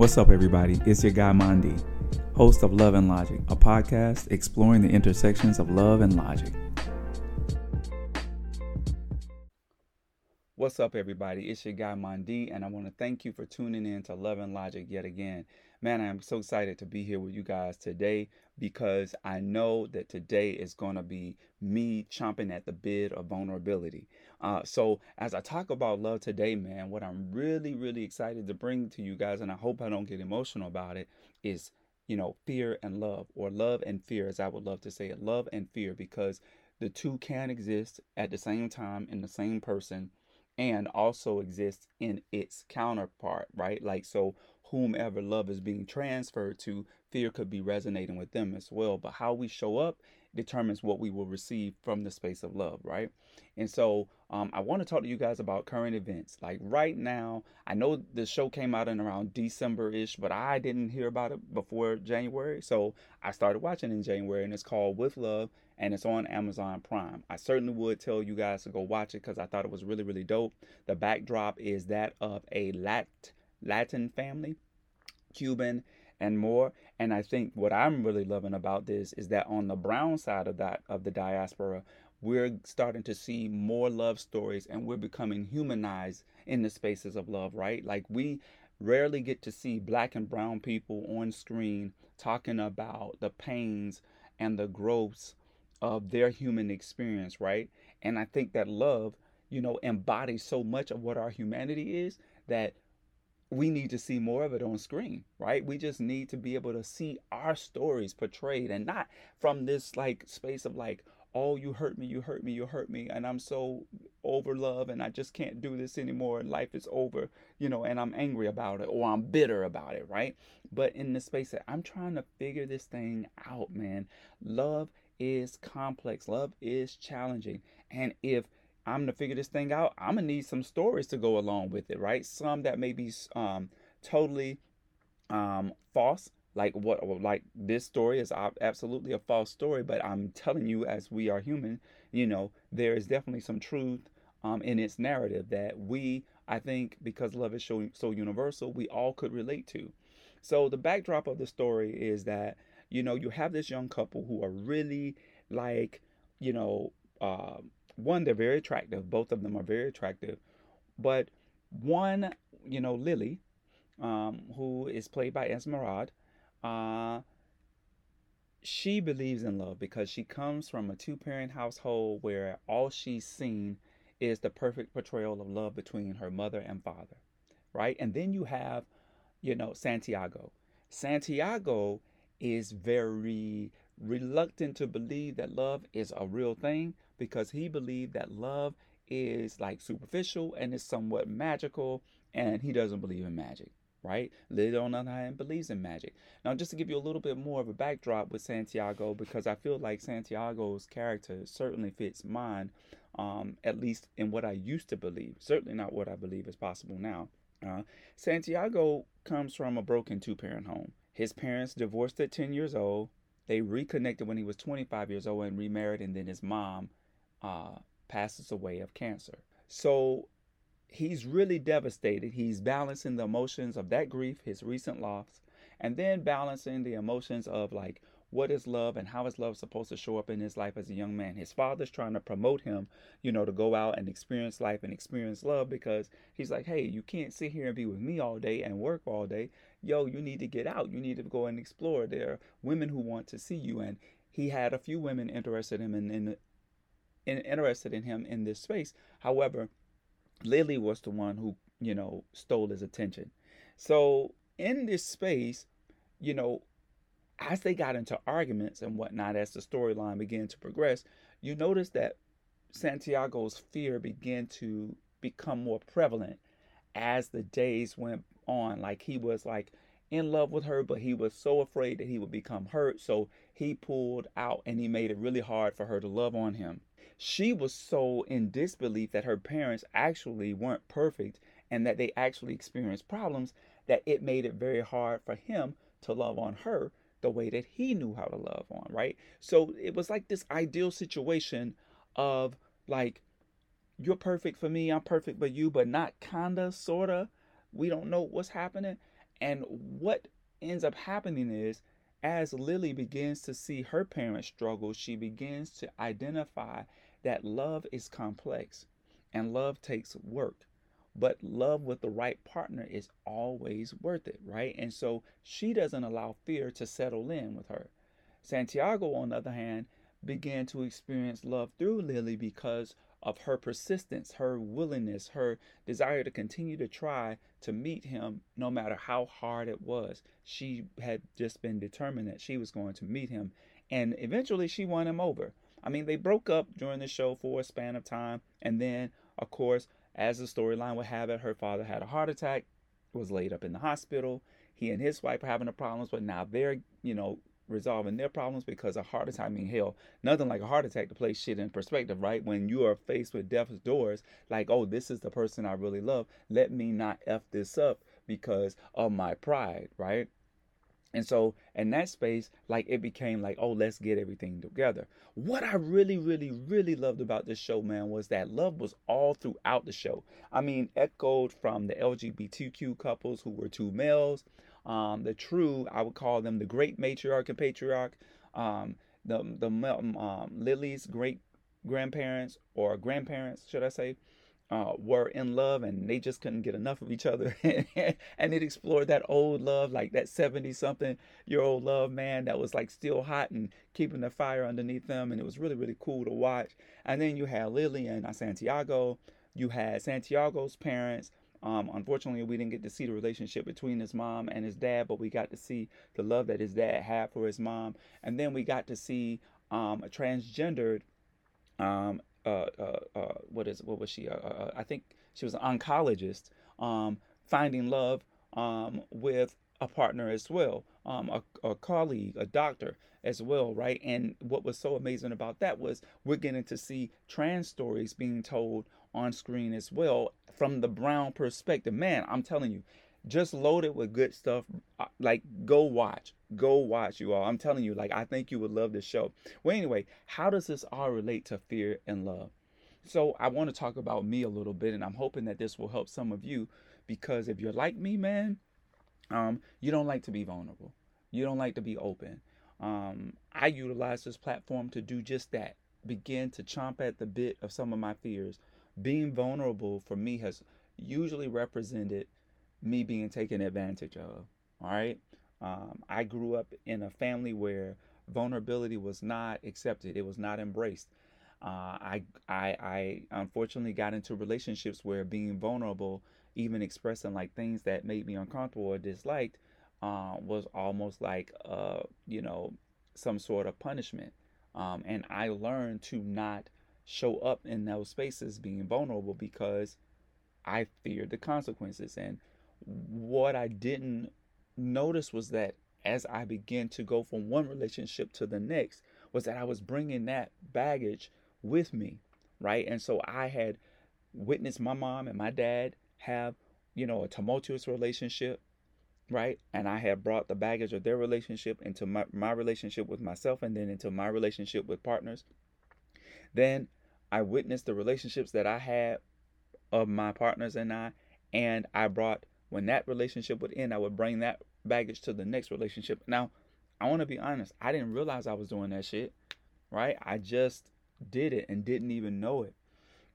What's up, everybody? It's your guy Mondi, host of Love and Logic, a podcast exploring the intersections of love and logic. What's up, everybody? It's your guy Mondi, and I want to thank you for tuning in to Love and Logic yet again. Man, I'm so excited to be here with you guys today because I know that today is going to be me chomping at the bit of vulnerability. Uh, so, as I talk about love today, man, what I'm really, really excited to bring to you guys, and I hope I don't get emotional about it, is, you know, fear and love, or love and fear, as I would love to say it, love and fear, because the two can exist at the same time in the same person and also exist in its counterpart, right? Like, so whomever love is being transferred to, fear could be resonating with them as well. But how we show up determines what we will receive from the space of love, right? And so um, I want to talk to you guys about current events. Like right now, I know the show came out in around December ish, but I didn't hear about it before January. So I started watching in January, and it's called With Love, and it's on Amazon Prime. I certainly would tell you guys to go watch it because I thought it was really, really dope. The backdrop is that of a Lat- Latin family, Cuban, and more. And I think what I'm really loving about this is that on the brown side of that of the diaspora, we're starting to see more love stories and we're becoming humanized in the spaces of love, right? Like we rarely get to see black and brown people on screen talking about the pains and the growths of their human experience, right? And I think that love, you know, embodies so much of what our humanity is that we need to see more of it on screen, right? We just need to be able to see our stories portrayed and not from this like space of like, oh, you hurt me, you hurt me, you hurt me, and I'm so over love and I just can't do this anymore and life is over, you know, and I'm angry about it or I'm bitter about it, right? But in the space that I'm trying to figure this thing out, man, love is complex, love is challenging. And if I'm gonna figure this thing out, I'm gonna need some stories to go along with it, right? Some that may be um, totally um, false, like what, like this story is absolutely a false story. But I'm telling you, as we are human, you know, there is definitely some truth um, in its narrative that we, I think, because love is so so universal, we all could relate to. So the backdrop of the story is that you know you have this young couple who are really like you know. Uh, one, they're very attractive. Both of them are very attractive. But one, you know, Lily, um, who is played by Esmeralda, uh, she believes in love because she comes from a two parent household where all she's seen is the perfect portrayal of love between her mother and father, right? And then you have, you know, Santiago. Santiago is very reluctant to believe that love is a real thing because he believed that love is like superficial and is somewhat magical and he doesn't believe in magic right? Lily on the other hand believes in magic. Now just to give you a little bit more of a backdrop with santiago because i feel like santiago's character certainly fits mine um, at least in what i used to believe certainly not what i believe is possible now uh, santiago comes from a broken two-parent home. His parents divorced at 10 years old they reconnected when he was 25 years old and remarried, and then his mom uh, passes away of cancer. So he's really devastated. He's balancing the emotions of that grief, his recent loss, and then balancing the emotions of like what is love and how is love supposed to show up in his life as a young man. His father's trying to promote him, you know, to go out and experience life and experience love because he's like, hey, you can't sit here and be with me all day and work all day yo, you need to get out. You need to go and explore. There are women who want to see you. And he had a few women interested in him in, in, in interested in him in this space. However, Lily was the one who, you know, stole his attention. So in this space, you know, as they got into arguments and whatnot, as the storyline began to progress, you notice that Santiago's fear began to become more prevalent as the days went on. Like he was like in love with her, but he was so afraid that he would become hurt. So he pulled out and he made it really hard for her to love on him. She was so in disbelief that her parents actually weren't perfect and that they actually experienced problems that it made it very hard for him to love on her the way that he knew how to love on, right? So it was like this ideal situation of like, you're perfect for me, I'm perfect for you, but not kinda, sorta we don't know what's happening And what ends up happening is as Lily begins to see her parents struggle, she begins to identify that love is complex and love takes work. But love with the right partner is always worth it, right? And so she doesn't allow fear to settle in with her. Santiago, on the other hand, began to experience love through Lily because of her persistence, her willingness, her desire to continue to try to meet him no matter how hard it was. She had just been determined that she was going to meet him. And eventually she won him over. I mean, they broke up during the show for a span of time. And then, of course, as the storyline would have it, her father had a heart attack, was laid up in the hospital. He and his wife are having the problems, but now they're, you know, resolving their problems because a heart attack, I mean, hell, nothing like a heart attack to place shit in perspective, right? When you are faced with death's doors, like, oh, this is the person I really love. Let me not F this up because of my pride, right? And so in that space, like it became like, oh, let's get everything together. What I really, really, really loved about this show, man, was that love was all throughout the show. I mean, echoed from the LGBTQ couples who were two males um, the true, I would call them the great matriarch and patriarch, um, the the um, Lily's great grandparents or grandparents, should I say, uh, were in love and they just couldn't get enough of each other. and it explored that old love, like that 70 something year old love, man, that was like still hot and keeping the fire underneath them. And it was really, really cool to watch. And then you had Lily and uh, Santiago. You had Santiago's parents um, unfortunately, we didn't get to see the relationship between his mom and his dad, but we got to see the love that his dad had for his mom, and then we got to see um, a transgendered, um, uh, uh, uh, what is what was she? Uh, uh, I think she was an oncologist, um, finding love um, with a partner as well, um, a, a colleague, a doctor as well, right? And what was so amazing about that was we're getting to see trans stories being told on screen as well from the brown perspective. Man, I'm telling you, just loaded with good stuff. Like, go watch. Go watch, you all. I'm telling you, like, I think you would love this show. Well, anyway, how does this all relate to fear and love? So, I want to talk about me a little bit, and I'm hoping that this will help some of you because if you're like me, man, um, you don't like to be vulnerable. You don't like to be open. Um, I utilize this platform to do just that. Begin to chomp at the bit of some of my fears, being vulnerable for me has usually represented me being taken advantage of. All right. Um, I grew up in a family where vulnerability was not accepted, it was not embraced. Uh, I, I, I unfortunately got into relationships where being vulnerable, even expressing like things that made me uncomfortable or disliked, uh, was almost like, uh, you know, some sort of punishment. Um, and I learned to not show up in those spaces being vulnerable because I feared the consequences. And what I didn't notice was that as I began to go from one relationship to the next, was that I was bringing that baggage with me, right? And so I had witnessed my mom and my dad have, you know, a tumultuous relationship, right? And I had brought the baggage of their relationship into my, my relationship with myself and then into my relationship with partners. Then I witnessed the relationships that I had of my partners and I, and I brought when that relationship would end, I would bring that baggage to the next relationship. Now, I want to be honest, I didn't realize I was doing that shit, right? I just did it and didn't even know it.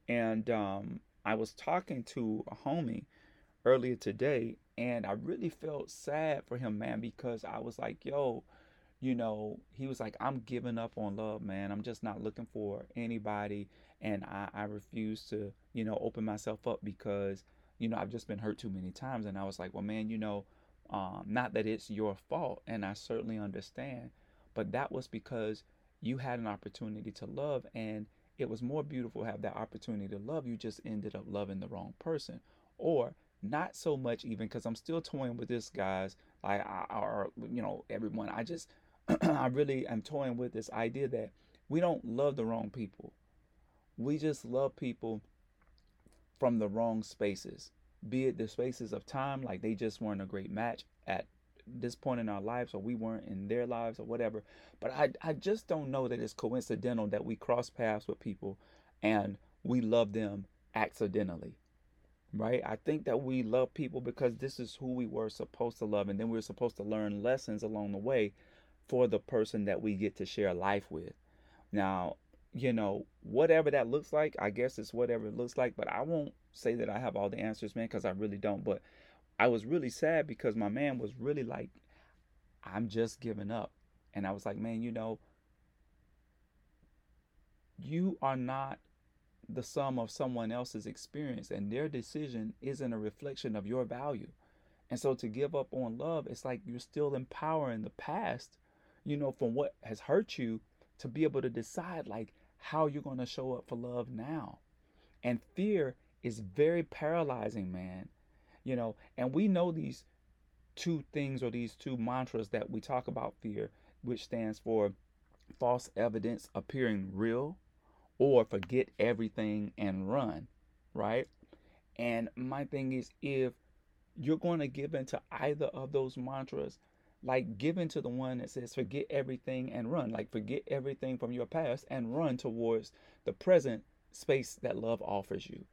And um, I was talking to a homie earlier today, and I really felt sad for him, man, because I was like, yo, you know, he was like, I'm giving up on love, man. I'm just not looking for anybody and I, I refuse to, you know, open myself up because, you know, I've just been hurt too many times. And I was like, well, man, you know, um, not that it's your fault, and I certainly understand, but that was because you had an opportunity to love, and it was more beautiful to have that opportunity to love. You just ended up loving the wrong person, or not so much even because I'm still toying with this, guys. Like, I, or you know, everyone. I just, I really am toying with this idea that we don't love the wrong people we just love people from the wrong spaces, be it the spaces of time, like they just weren't a great match at this point in our lives, or we weren't in their lives, or whatever. But I, I just don't know that it's coincidental that we cross paths with people and we love them accidentally, right? I think that we love people because this is who we were supposed to love, and then we are supposed to learn lessons along the way for the person that we get to share life with. Now, you know, whatever that looks like, I guess it's whatever it looks like, but I won't say that I have all the answers, man, because I really don't. But I was really sad because my man was really like, I'm just giving up. And I was like, man, you know, you are not the sum of someone else's experience, and their decision isn't a reflection of your value. And so to give up on love, it's like you're still empowering the past, you know, from what has hurt you to be able to decide like how you're going to show up for love now. And fear is very paralyzing, man. You know, and we know these two things or these two mantras that we talk about fear, which stands for false evidence appearing real or forget everything and run, right? And my thing is, if you're going to give into either of those mantras, like give to the one that says forget everything and run, like forget everything from your past and run towards the present space that love offers you.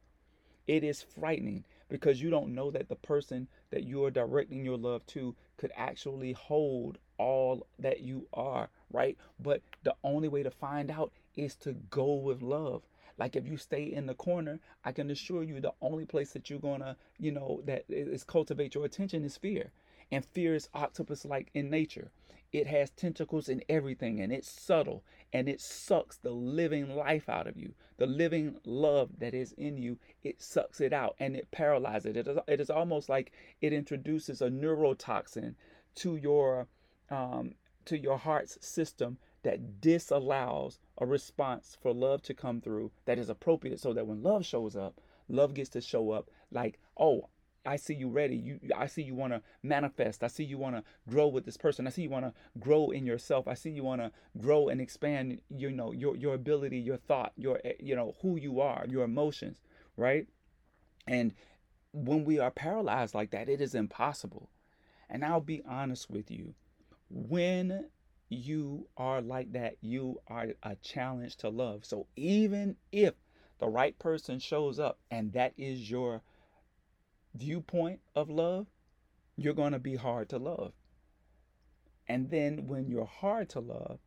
It is frightening because you don't know that the person that you are directing your love to could actually hold all that you are, right? But the only way to find out is to go with love. Like if you stay in the corner, I can assure you the only place that you're gonna, you know, that is cultivate your attention is fear. And fear is octopus like in nature. It has tentacles in everything and it's subtle and it sucks the living life out of you. The living love that is in you, it sucks it out and it paralyzes it. It is, it is almost like it introduces a neurotoxin to your um, to your heart's system that disallows a response for love to come through that is appropriate so that when love shows up, love gets to show up like, oh, I see you ready. You I see you want to manifest. I see you want to grow with this person. I see you want to grow in yourself. I see you want to grow and expand you know your your ability, your thought, your eh, you know who you are, your emotions, right? And when we are paralyzed like that, it is impossible. And I'll be honest with you. When you are like that, you are a challenge to love. So even if the right person shows up and that is your viewpoint of love, you're going to be hard to love. And then when you're hard to love,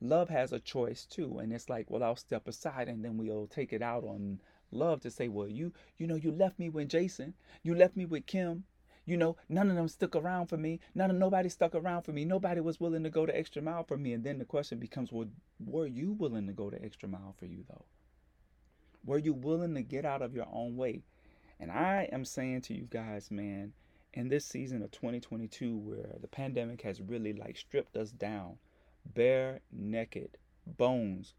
love has a choice too. And it's like, well, I'll step aside and then we'll take it out on love to say, well, you, you know, you left me with Jason, you left me with Kim, you know, none of them stuck around for me. None of nobody stuck around for me. Nobody was willing to go the extra mile for me. And then the question becomes, well, were you willing to go the extra mile for you though? Were you willing to get out of your own way? And I am saying to you guys, man, in this season of 2022 where the pandemic has really like stripped us down, bare naked, bones,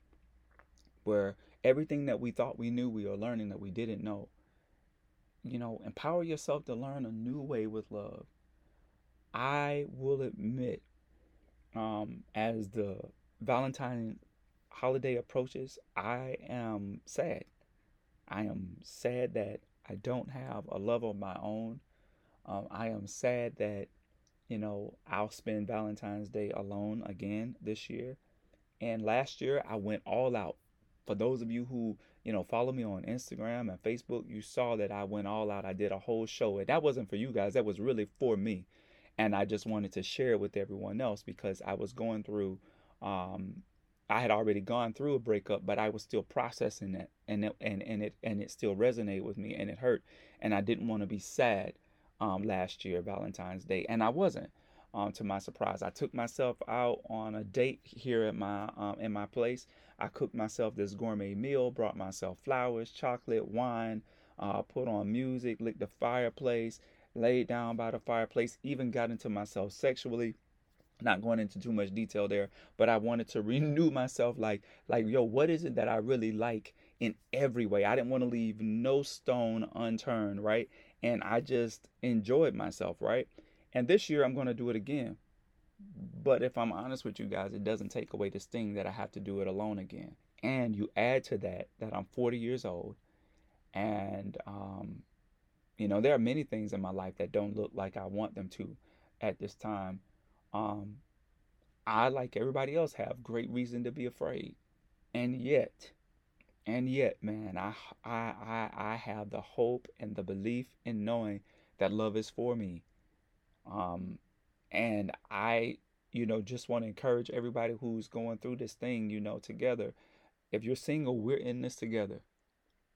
where everything that we thought we knew we are learning that we didn't know you know, empower yourself to learn a new way with love. I will admit, um, as the Valentine holiday approaches, I am sad. I am sad that I don't have a love of my own. Um, I am sad that, you know, I'll spend Valentine's Day alone again this year. And last year, I went all out. For those of you who you know, follow me on Instagram and Facebook, you saw that I went all out. I did a whole show. And that wasn't for you guys, that was really for me. And I just wanted to share it with everyone else because I was going through, um, I had already gone through a breakup, but I was still processing it and it, and, and it and it still resonated with me and it hurt. And I didn't want to be sad um, last year, Valentine's Day. And I wasn't. Um, to my surprise, I took myself out on a date here at my um, in my place. I cooked myself this gourmet meal, brought myself flowers, chocolate, wine, uh, put on music, lit the fireplace, laid down by the fireplace, even got into myself sexually. Not going into too much detail there, but I wanted to renew myself like like yo, what is it that I really like in every way? I didn't want to leave no stone unturned, right? And I just enjoyed myself, right? And this year I'm going to do it again. But if I'm honest with you guys, it doesn't take away this thing that I have to do it alone again. And you add to that that I'm 40 years old, and um, you know there are many things in my life that don't look like I want them to at this time. Um, I, like everybody else, have great reason to be afraid, and yet And yet, man, I, I, I, I have the hope and the belief in knowing that love is for me. Um, and I, you know, just want to encourage everybody who's going through this thing, you know, together. If you're single, we're in this together,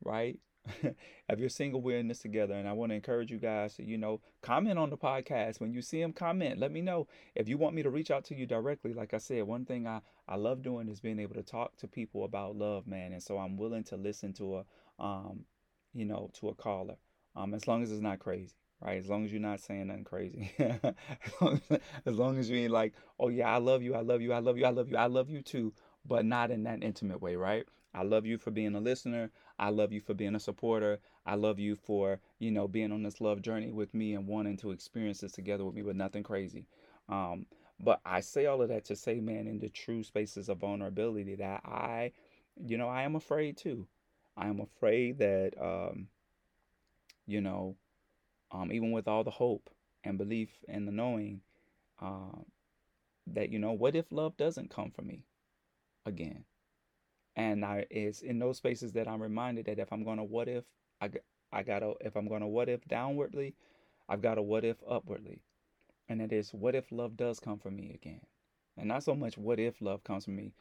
right? if you're single, we're in this together. And I want to encourage you guys to, you know, comment on the podcast. When you see them, comment. Let me know. If you want me to reach out to you directly, like I said, one thing I, I love doing is being able to talk to people about love, man. And so I'm willing to listen to a, um, you know, to a caller, um, as long as it's not crazy right? As long as you're not saying nothing crazy. as, long as, you ain't like, oh yeah, I love you, I love you, I love you, I love you, I love you too, but not in that intimate way, right? I love you for being a listener. I love you for being a supporter. I love you for, you know, being on this love journey with me and wanting to experience this together with me, but nothing crazy. Um, but I say all of that to say, man, in the true spaces of vulnerability that I, you know, I am afraid too. I am afraid that, um, you know, um, even with all the hope and belief and the knowing uh, that you know what if love doesn't come for me again and I, it's in those spaces that i'm reminded that if i'm to what if i, I gotta if i'm to what if downwardly i've got to what if upwardly. And that is what if love does come for me again? And not so much what if love comes for me.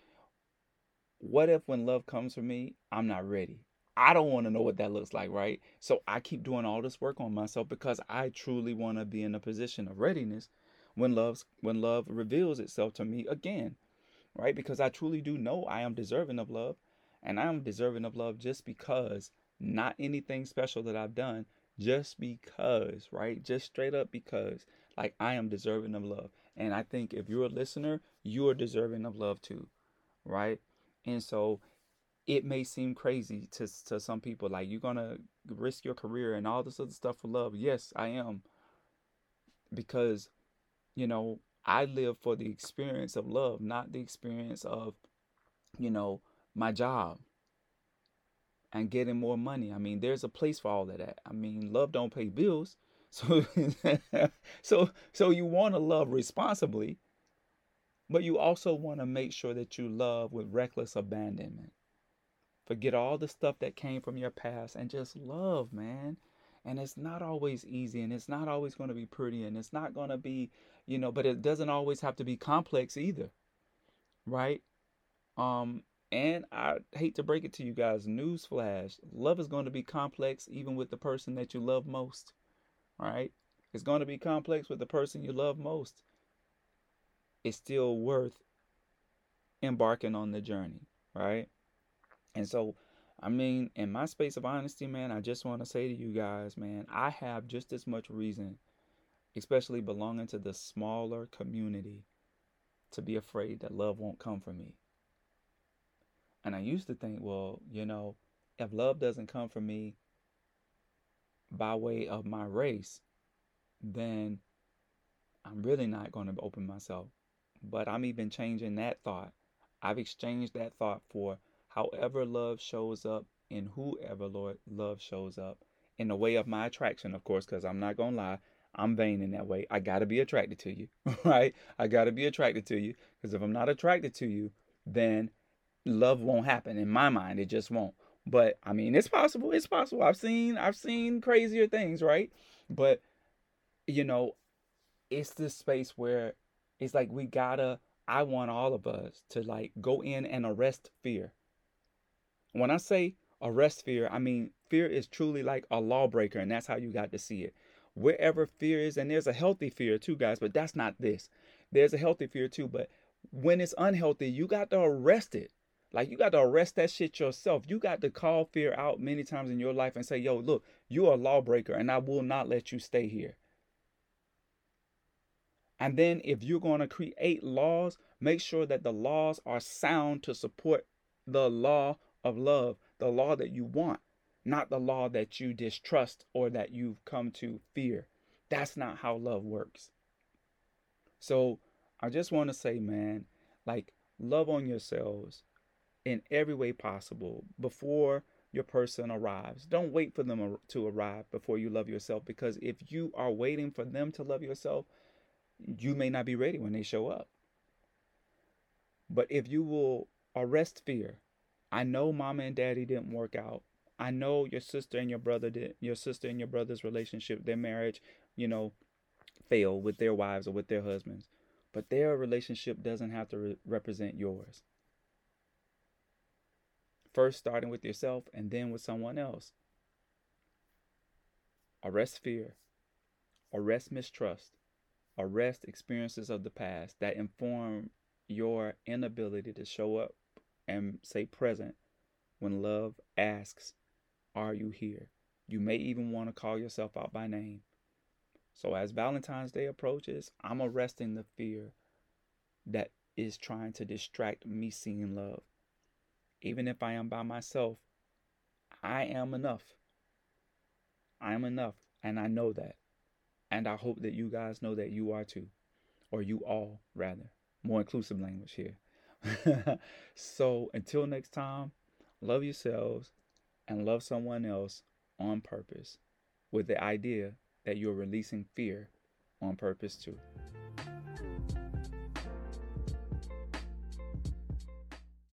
What if when love comes for me i'm not ready. I don't want to know what that looks like, right? So I keep doing all this work on myself because I truly want to be in a position of readiness when love's when love reveals itself to me again, right? Because I truly do know I am deserving of love, and I am deserving of love just because not anything special that I've done, just because, right? Just straight up because like I am deserving of love. And I think if you're a listener, you are deserving of love too, right? And so it may seem crazy to to some people like you're gonna risk your career and all this other stuff for love yes i am because you know i live for the experience of love not the experience of you know my job and getting more money. I mean there's a place for all of that. I mean love don't pay bills. So so so you want to love responsibly but you also want to make sure that you love with reckless abandonment. Forget all the stuff that came from your past and just love, man. And it's not always easy and it's not always going to be pretty and it's not going to be, you know, but it doesn't always have to be complex either. Right? Um and I hate to break it to you guys, newsflash, love is going to be complex even with the person that you love most. Right? It's going to be complex with the person you love most. It's still worth embarking on the journey, right? And so, I mean, in my space of honesty, man, I just want to say to you guys, man, I have just as much reason, especially belonging to the smaller community, to be afraid that love won't come for me. And I used to think, well, you know, if love doesn't come for me by way of my race, then I'm really not going to open myself. But I'm even changing that thought. I've exchanged that thought for however love shows up and whoever Lord love shows up in the way of my attraction, of course, because I'm not gonna lie, I'm vain in that way. I gotta be attracted to you, right? I gotta be attracted to you because if I'm not attracted to you, then love won't happen in my mind. It just won't. But I mean, it's possible. It's possible. I've seen I've seen crazier things, right? But you know, it's this space where it's like we gotta. I want all of us to like go in and arrest fear when I say arrest fear, I mean fear is truly like a lawbreaker, and that's how you got to see it. Wherever fear is, and there's a healthy fear too, guys, but that's not this. There's a healthy fear too, but when it's unhealthy, you got to arrest it. Like you got to arrest that shit yourself. You got to call fear out many times in your life and say, yo, look, you're a lawbreaker and I will not let you stay here. And then if you're going to create laws, make sure that the laws are sound to support the law of love, the law that you want, not the law that you distrust or that you've come to fear. That's not how love works. So I just want to say, man, like love on yourselves in every way possible before your person arrives. Don't wait for them to arrive before you love yourself because if you are waiting for them to love yourself, you may not be ready when they show up. But if you will arrest fear, I know mama and daddy didn't work out. I know your sister and your brother did your sister and your brother's relationship, their marriage, you know, failed with their wives or with their husbands. But their relationship doesn't have to re- represent yours. First starting with yourself and then with someone else. Arrest fear. Arrest mistrust. Arrest experiences of the past that inform your inability to show up and say present when love asks, Are you here? You may even want to call yourself out by name. So, as Valentine's Day approaches, I'm arresting the fear that is trying to distract me seeing love. Even if I am by myself, I am enough. I am enough, and I know that. And I hope that you guys know that you are too, or you all, rather. More inclusive language here. so until next time, love yourselves and love someone else on purpose with the idea that you're releasing fear on purpose too.